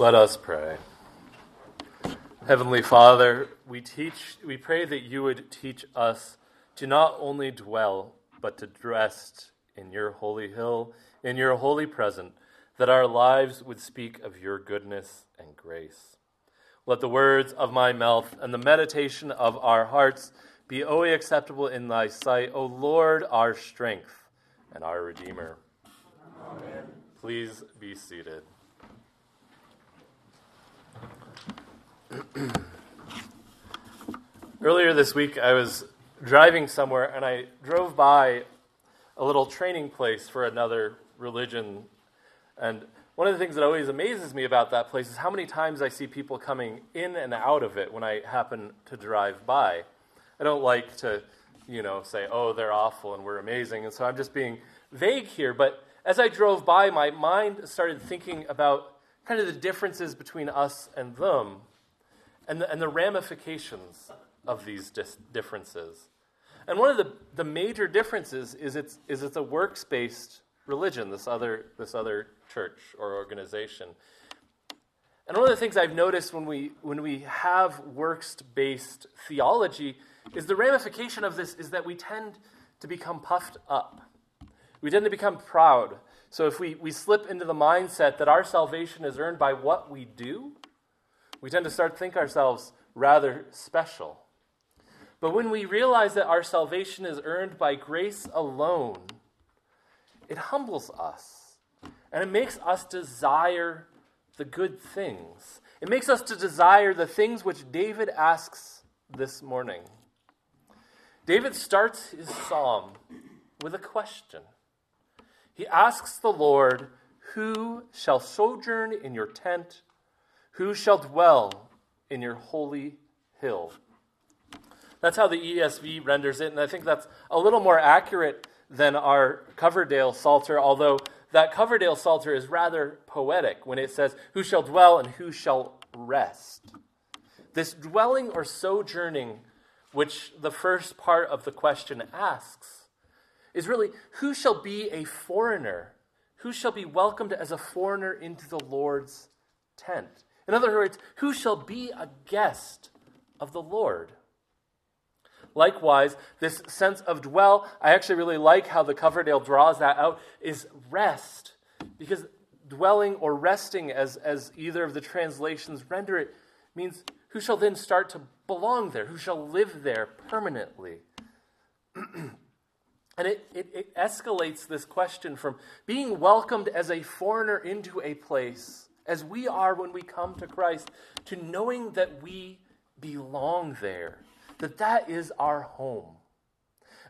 Let us pray. Heavenly Father, we teach we pray that you would teach us to not only dwell but to rest in your holy hill, in your holy presence, that our lives would speak of your goodness and grace. Let the words of my mouth and the meditation of our hearts be always acceptable in thy sight, O Lord, our strength and our Redeemer. Amen. Please be seated. Earlier this week, I was driving somewhere and I drove by a little training place for another religion. And one of the things that always amazes me about that place is how many times I see people coming in and out of it when I happen to drive by. I don't like to, you know, say, oh, they're awful and we're amazing. And so I'm just being vague here. But as I drove by, my mind started thinking about kind of the differences between us and them and the, and the ramifications of these dis- differences. And one of the, the major differences is it's, is it's a works based religion, this other, this other church or organization. And one of the things I've noticed when we, when we have works based theology is the ramification of this is that we tend to become puffed up. We tend to become proud. So if we, we slip into the mindset that our salvation is earned by what we do, we tend to start to think ourselves rather special. But when we realize that our salvation is earned by grace alone, it humbles us and it makes us desire the good things. It makes us to desire the things which David asks this morning. David starts his psalm with a question. He asks the Lord, Who shall sojourn in your tent? Who shall dwell in your holy hill? That's how the ESV renders it, and I think that's a little more accurate than our Coverdale Psalter, although that Coverdale Psalter is rather poetic when it says, Who shall dwell and who shall rest? This dwelling or sojourning, which the first part of the question asks, is really who shall be a foreigner? Who shall be welcomed as a foreigner into the Lord's tent? In other words, who shall be a guest of the Lord? Likewise, this sense of dwell, I actually really like how the Coverdale draws that out, is rest. Because dwelling or resting, as, as either of the translations render it, means who shall then start to belong there, who shall live there permanently. and it, it, it escalates this question from being welcomed as a foreigner into a place, as we are when we come to Christ, to knowing that we belong there that that is our home.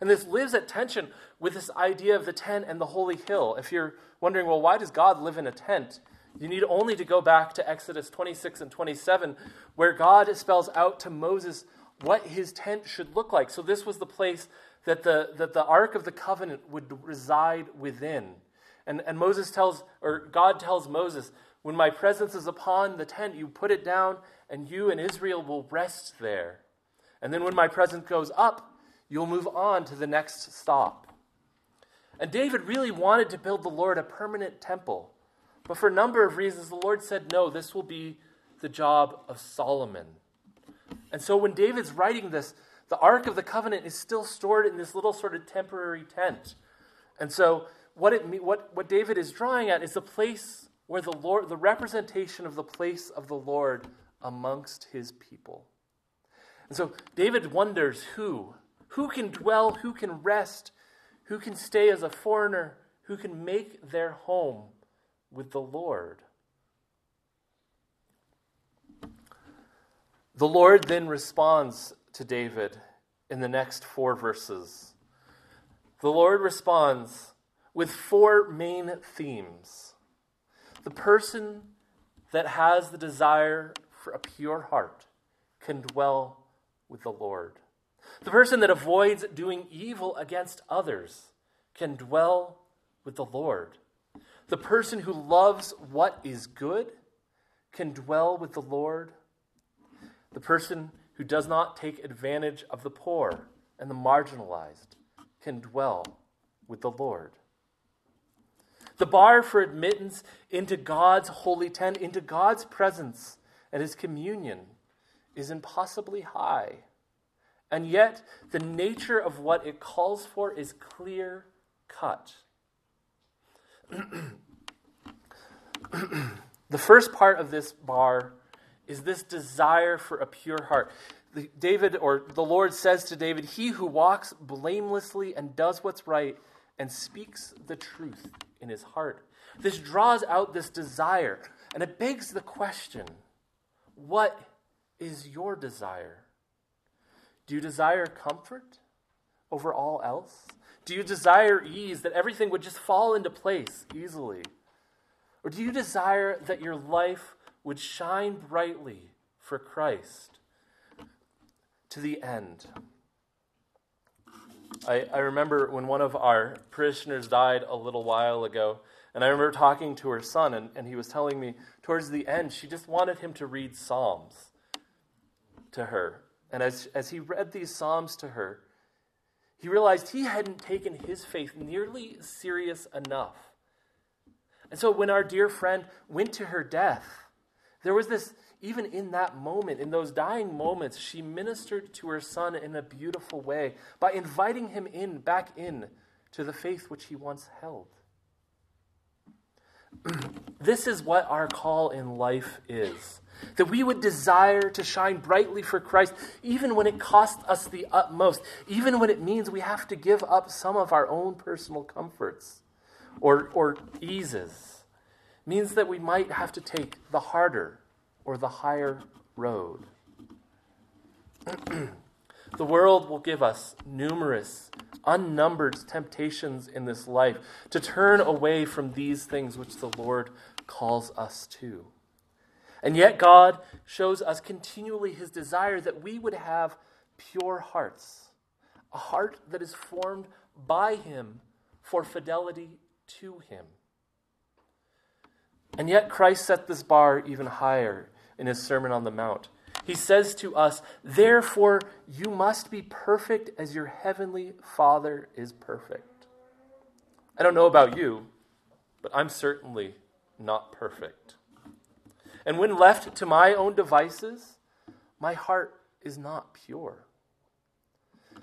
And this lives at tension with this idea of the tent and the holy hill. If you're wondering, well, why does God live in a tent? You need only to go back to Exodus 26 and 27, where God spells out to Moses what his tent should look like. So, this was the place that the, that the Ark of the Covenant would reside within. And, and Moses tells, or God tells Moses, when my presence is upon the tent, you put it down, and you and Israel will rest there. And then when my presence goes up, you'll move on to the next stop. And David really wanted to build the Lord a permanent temple. But for a number of reasons, the Lord said, no, this will be the job of Solomon. And so when David's writing this, the Ark of the Covenant is still stored in this little sort of temporary tent. And so what, it, what, what David is drawing at is the place where the Lord, the representation of the place of the Lord amongst his people. And so David wonders who? Who can dwell? Who can rest? Who can stay as a foreigner? Who can make their home with the Lord? The Lord then responds to David in the next four verses. The Lord responds with four main themes. The person that has the desire for a pure heart can dwell with the Lord. The person that avoids doing evil against others can dwell with the Lord. The person who loves what is good can dwell with the Lord. The person who does not take advantage of the poor and the marginalized can dwell with the Lord. The bar for admittance into God's holy tent, into God's presence and his communion, is impossibly high. And yet, the nature of what it calls for is clear cut. the first part of this bar is this desire for a pure heart. David, or the Lord says to David, He who walks blamelessly and does what's right and speaks the truth in his heart. This draws out this desire, and it begs the question what is your desire? Do you desire comfort over all else? Do you desire ease, that everything would just fall into place easily? Or do you desire that your life would shine brightly for Christ to the end? I, I remember when one of our parishioners died a little while ago, and I remember talking to her son, and, and he was telling me towards the end, she just wanted him to read Psalms to her. And as, as he read these Psalms to her, he realized he hadn't taken his faith nearly serious enough. And so when our dear friend went to her death, there was this, even in that moment, in those dying moments, she ministered to her son in a beautiful way by inviting him in, back in, to the faith which he once held. this is what our call in life is that we would desire to shine brightly for Christ, even when it costs us the utmost, even when it means we have to give up some of our own personal comforts or, or eases. Means that we might have to take the harder or the higher road. the world will give us numerous unnumbered temptations in this life to turn away from these things which the Lord calls us to. And yet, God shows us continually his desire that we would have pure hearts, a heart that is formed by him for fidelity to him. And yet, Christ set this bar even higher in his Sermon on the Mount. He says to us, Therefore, you must be perfect as your heavenly Father is perfect. I don't know about you, but I'm certainly not perfect. And when left to my own devices, my heart is not pure.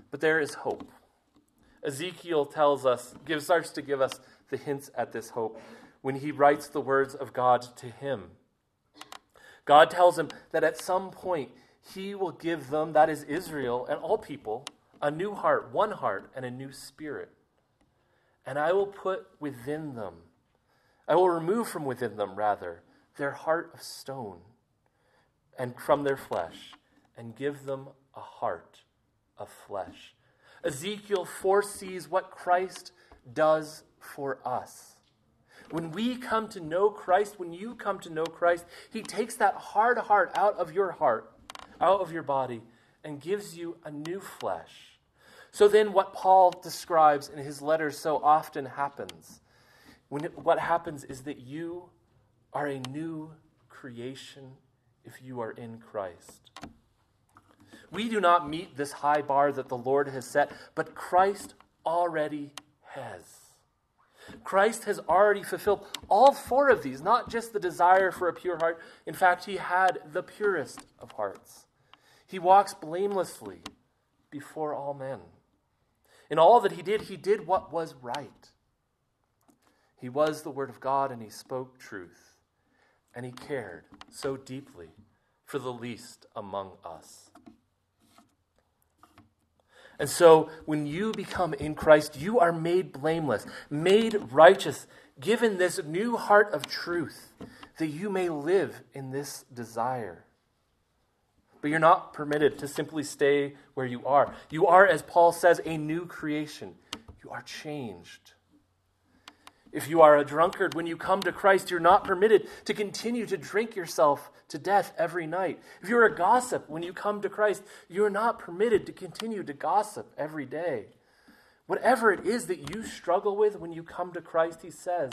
But there is hope. Ezekiel tells us, gives, starts to give us the hints at this hope when he writes the words of God to him. God tells him that at some point he will give them, that is Israel and all people, a new heart, one heart, and a new spirit. And I will put within them, I will remove from within them, rather, their heart of stone and from their flesh, and give them a heart of flesh. Ezekiel foresees what Christ does for us. When we come to know Christ, when you come to know Christ, He takes that hard heart out of your heart, out of your body, and gives you a new flesh. So then, what Paul describes in his letters so often happens. When it, what happens is that you are a new creation if you are in Christ. We do not meet this high bar that the Lord has set, but Christ already has. Christ has already fulfilled all four of these, not just the desire for a pure heart. In fact, he had the purest of hearts. He walks blamelessly before all men. In all that he did, he did what was right. He was the Word of God and he spoke truth. And he cared so deeply for the least among us. And so, when you become in Christ, you are made blameless, made righteous, given this new heart of truth, that you may live in this desire. But you're not permitted to simply stay where you are. You are, as Paul says, a new creation. You are changed. If you are a drunkard, when you come to Christ, you're not permitted to continue to drink yourself to death every night. If you're a gossip, when you come to Christ, you're not permitted to continue to gossip every day. Whatever it is that you struggle with when you come to Christ, he says,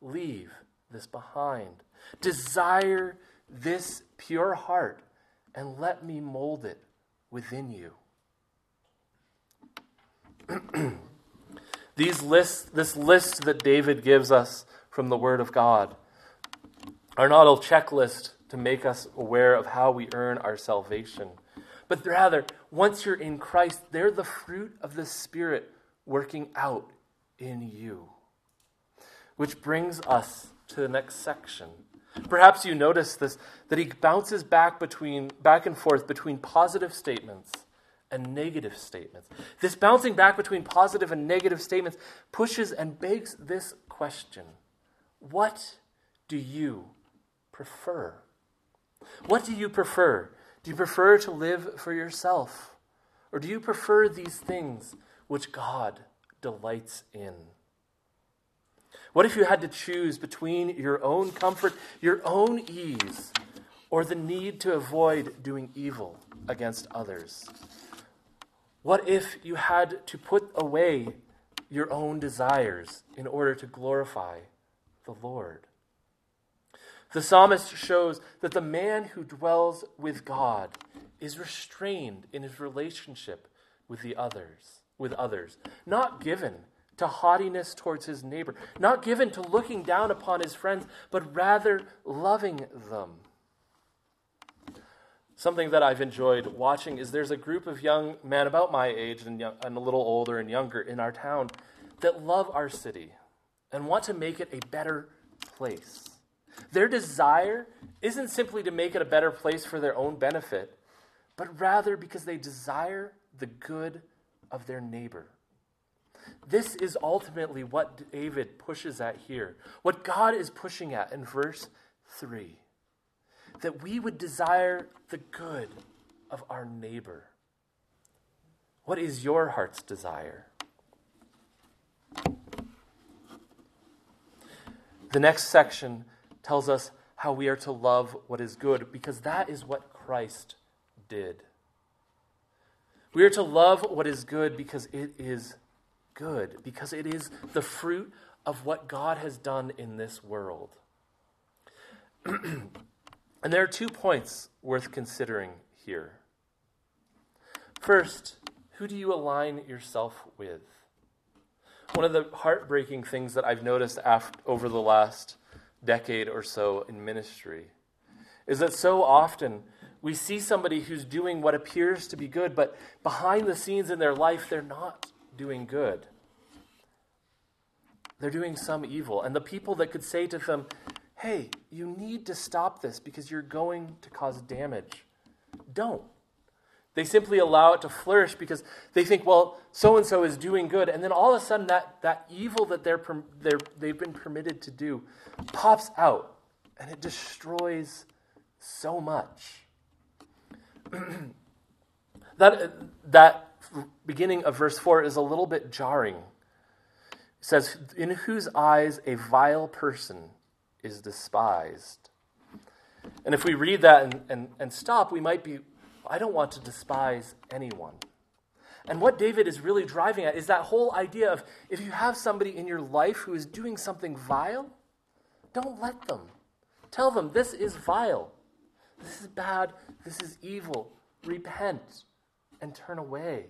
leave this behind. Desire this pure heart and let me mold it within you. These lists, this list that David gives us from the Word of God are not a checklist to make us aware of how we earn our salvation, but rather, once you're in Christ, they're the fruit of the Spirit working out in you. Which brings us to the next section. Perhaps you notice this that he bounces back between back and forth between positive statements and negative statements. This bouncing back between positive and negative statements pushes and begs this question What do you prefer? What do you prefer? Do you prefer to live for yourself? Or do you prefer these things which God delights in? What if you had to choose between your own comfort, your own ease, or the need to avoid doing evil against others? What if you had to put away your own desires in order to glorify the Lord? The psalmist shows that the man who dwells with God is restrained in his relationship with the others, with others, not given to haughtiness towards his neighbor, not given to looking down upon his friends, but rather loving them. Something that I've enjoyed watching is there's a group of young men about my age and, young, and a little older and younger in our town that love our city and want to make it a better place. Their desire isn't simply to make it a better place for their own benefit, but rather because they desire the good of their neighbor. This is ultimately what David pushes at here, what God is pushing at in verse 3 that we would desire the good of our neighbor. What is your heart's desire? The next section tells us how we are to love what is good because that is what Christ did. We are to love what is good because it is good, because it is the fruit of what God has done in this world. and there are two points worth considering here. First, who do you align yourself with? One of the heartbreaking things that I've noticed after, over the last decade or so in ministry is that so often we see somebody who's doing what appears to be good, but behind the scenes in their life, they're not doing good. They're doing some evil. And the people that could say to them, hey, you need to stop this because you're going to cause damage, don't. They simply allow it to flourish because they think, well, so and so is doing good. And then all of a sudden, that, that evil that they're, they're, they've been permitted to do pops out and it destroys so much. that, that beginning of verse 4 is a little bit jarring. It says, In whose eyes a vile person is despised. And if we read that and, and, and stop, we might be I don't want to despise anyone. And what David is really driving at is that whole idea of if you have somebody in your life who is doing something vile, don't let them. Tell them this is vile. This is bad. This is evil. Repent and turn away.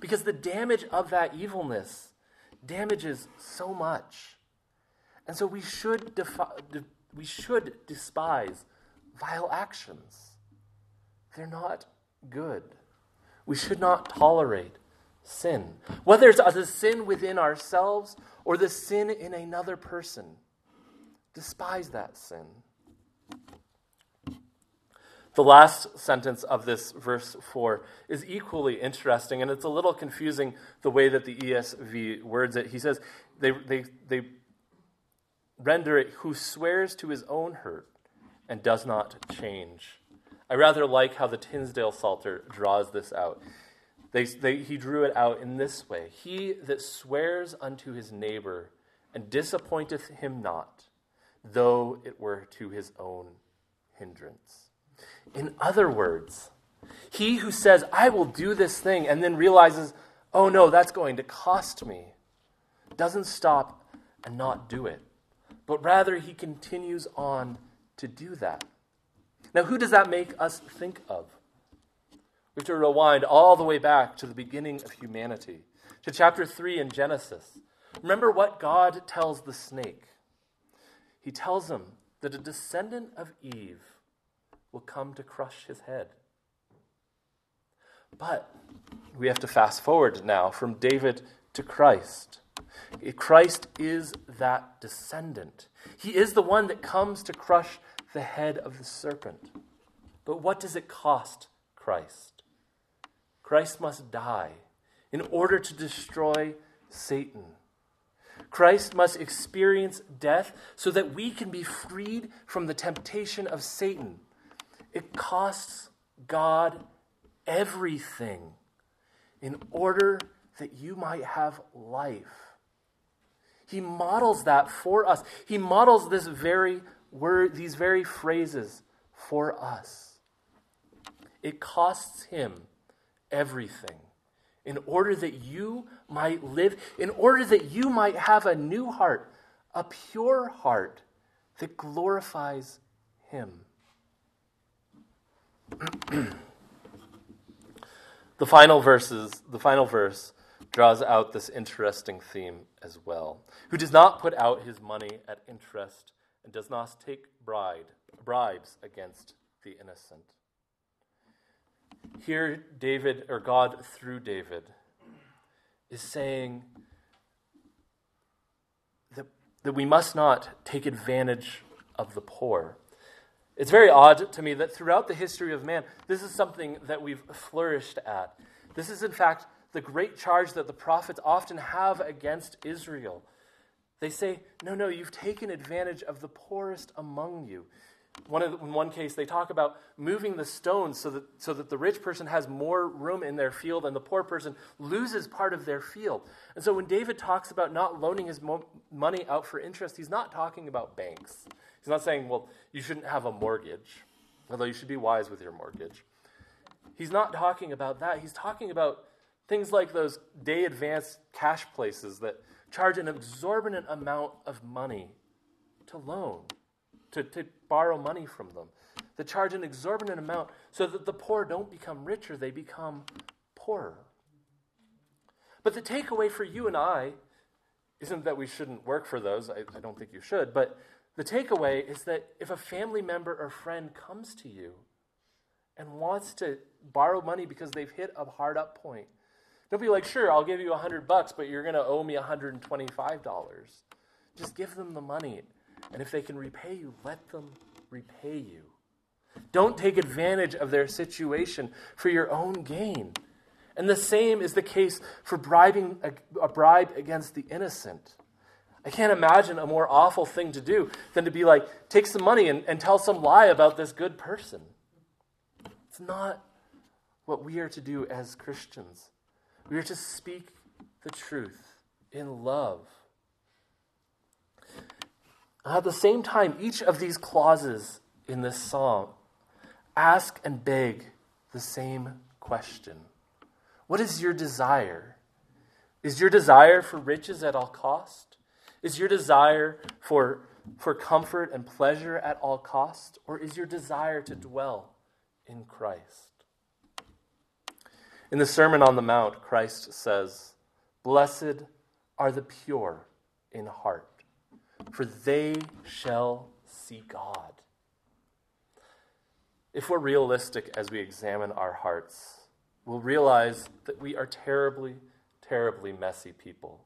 Because the damage of that evilness damages so much. And so we should, defi- we should despise vile actions. They're not good. We should not tolerate sin, whether it's the sin within ourselves or the sin in another person. Despise that sin. The last sentence of this verse 4 is equally interesting, and it's a little confusing the way that the ESV words it. He says, they, they, they render it, who swears to his own hurt and does not change. I rather like how the Tyndale Psalter draws this out. They, they, he drew it out in this way He that swears unto his neighbor and disappointeth him not, though it were to his own hindrance. In other words, he who says, I will do this thing, and then realizes, oh no, that's going to cost me, doesn't stop and not do it, but rather he continues on to do that. Now, who does that make us think of? We have to rewind all the way back to the beginning of humanity, to chapter 3 in Genesis. Remember what God tells the snake. he tells him that a descendant of Eve will come to crush his head. But we have to fast forward now from David to Christ. Christ is that descendant. He is the one that comes to crush the head of the serpent. But what does it cost Christ? Christ must die in order to destroy Satan. Christ must experience death so that we can be freed from the temptation of Satan. It costs God everything in order that you might have life. He models that for us. He models this very word, these very phrases for us. It costs him everything in order that you might live, in order that you might have a new heart, a pure heart that glorifies him. the final verses, the final verse draws out this interesting theme as well. Who does not put out his money at interest and does not take bride, bribes against the innocent. Here, David, or God through David, is saying that, that we must not take advantage of the poor. It's very odd to me that throughout the history of man, this is something that we've flourished at. This is, in fact, the great charge that the prophets often have against Israel. They say, No, no, you've taken advantage of the poorest among you. One the, in one case, they talk about moving the stones so that, so that the rich person has more room in their field and the poor person loses part of their field. And so when David talks about not loaning his mo- money out for interest, he's not talking about banks. He's not saying, well, you shouldn't have a mortgage, although you should be wise with your mortgage. He's not talking about that. He's talking about things like those day advance cash places that charge an exorbitant amount of money to loan to, to borrow money from them, that charge an exorbitant amount so that the poor don't become richer, they become poorer. But the takeaway for you and I isn't that we shouldn't work for those, I, I don't think you should, but the takeaway is that if a family member or friend comes to you and wants to borrow money because they've hit a hard up point, don't be like, sure, I'll give you a hundred bucks, but you're going to owe me $125. Just give them the money and if they can repay you, let them repay you. Don't take advantage of their situation for your own gain. And the same is the case for bribing a, a, bribe against the innocent. I can't imagine a more awful thing to do than to be like, take some money and, and tell some lie about this good person. It's not what we are to do as Christians. We are to speak the truth in love at the same time, each of these clauses in this psalm ask and beg the same question What is your desire? Is your desire for riches at all cost? Is your desire for, for comfort and pleasure at all cost? Or is your desire to dwell in Christ? In the Sermon on the Mount, Christ says, Blessed are the pure in heart for they shall see God. If we're realistic as we examine our hearts, we'll realize that we are terribly, terribly messy people.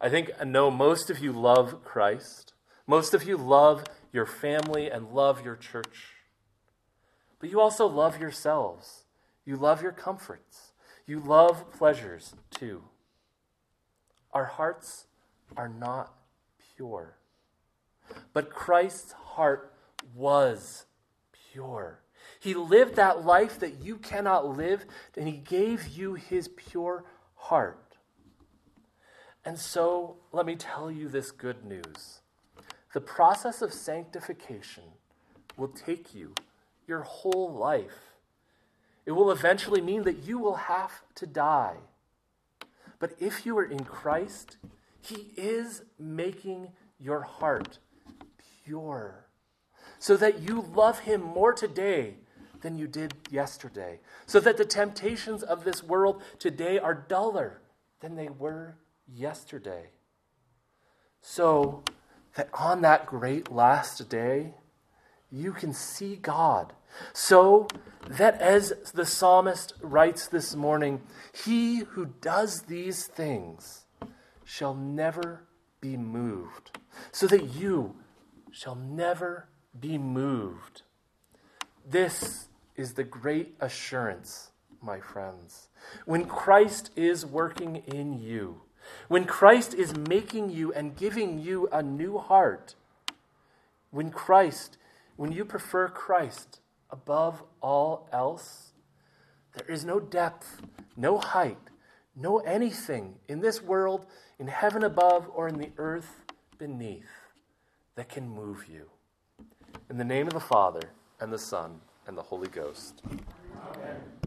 I think uh, I know most of you love Christ. Most of you love your family and love your church. But you also love yourselves. You love your comforts. You love pleasures too. Our hearts are not pure. But Christ's heart was pure. He lived that life that you cannot live, and He gave you His pure heart. And so, let me tell you this good news. The process of sanctification will take you your whole life. It will eventually mean that you will have to die. But if you are in Christ, he is making your heart pure so that you love Him more today than you did yesterday, so that the temptations of this world today are duller than they were yesterday. So that on that great last day, you can see God. So that as the psalmist writes this morning, he who does these things shall never be moved, so that you shall never be moved. This is the great assurance, my friends. When Christ is working in you, when Christ is making you and giving you a new heart, when Christ, when you prefer Christ above all else, there is no depth, no height, no anything in this world, in heaven above, or in the earth beneath that can move you. In the name of the Father, and the Son, and the Holy Ghost.